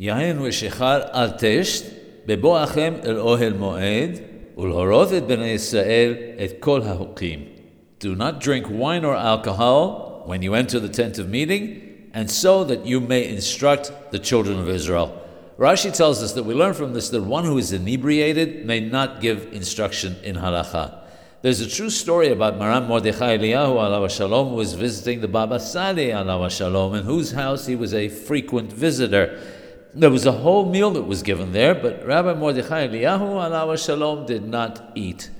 יען ושיכל אל תשת, בבואכם אל אוהל מועד, ולהורות את בני ישראל את כל החוקים. Do not drink wine or alcohol when you enter the tent of meeting, and so that you may instruct the children of Israel. Rashi tells us that we learn from this that one who is inebriated may not give instruction in halacha. There's a true story about Maran Mordechai Eliyahu alav shalom, who was visiting the Baba Sali alav shalom, in whose house he was a frequent visitor. There was a whole meal that was given there, but Rabbi Mordechai Eliyahu alav shalom did not eat.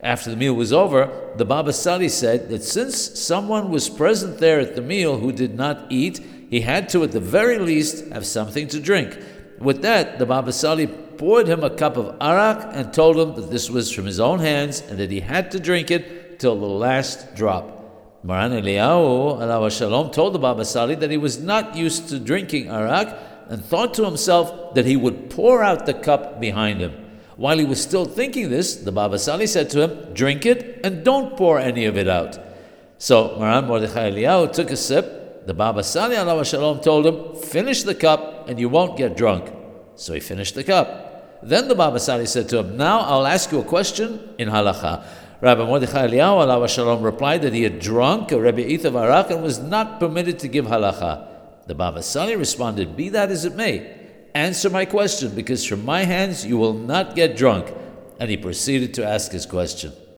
After the meal was over, the Baba Sali said that since someone was present there at the meal who did not eat, he had to, at the very least, have something to drink. With that, the Baba Sali poured him a cup of arak and told him that this was from his own hands and that he had to drink it till the last drop. Maran Eliyahu, alav shalom, told the Baba Sali that he was not used to drinking arak and thought to himself that he would pour out the cup behind him. While he was still thinking this, the Baba Sali said to him, Drink it and don't pour any of it out. So Maran Mordechai Eliyahu took a sip. The Baba Sali Shalom told him, Finish the cup and you won't get drunk. So he finished the cup. Then the Baba Sali said to him, Now I'll ask you a question in halacha. Rabbi Mordechai Eliyahu Shalom replied that he had drunk a revi'it of Arak and was not permitted to give halacha. The Sali responded, Be that as it may, answer my question, because from my hands you will not get drunk. And he proceeded to ask his question.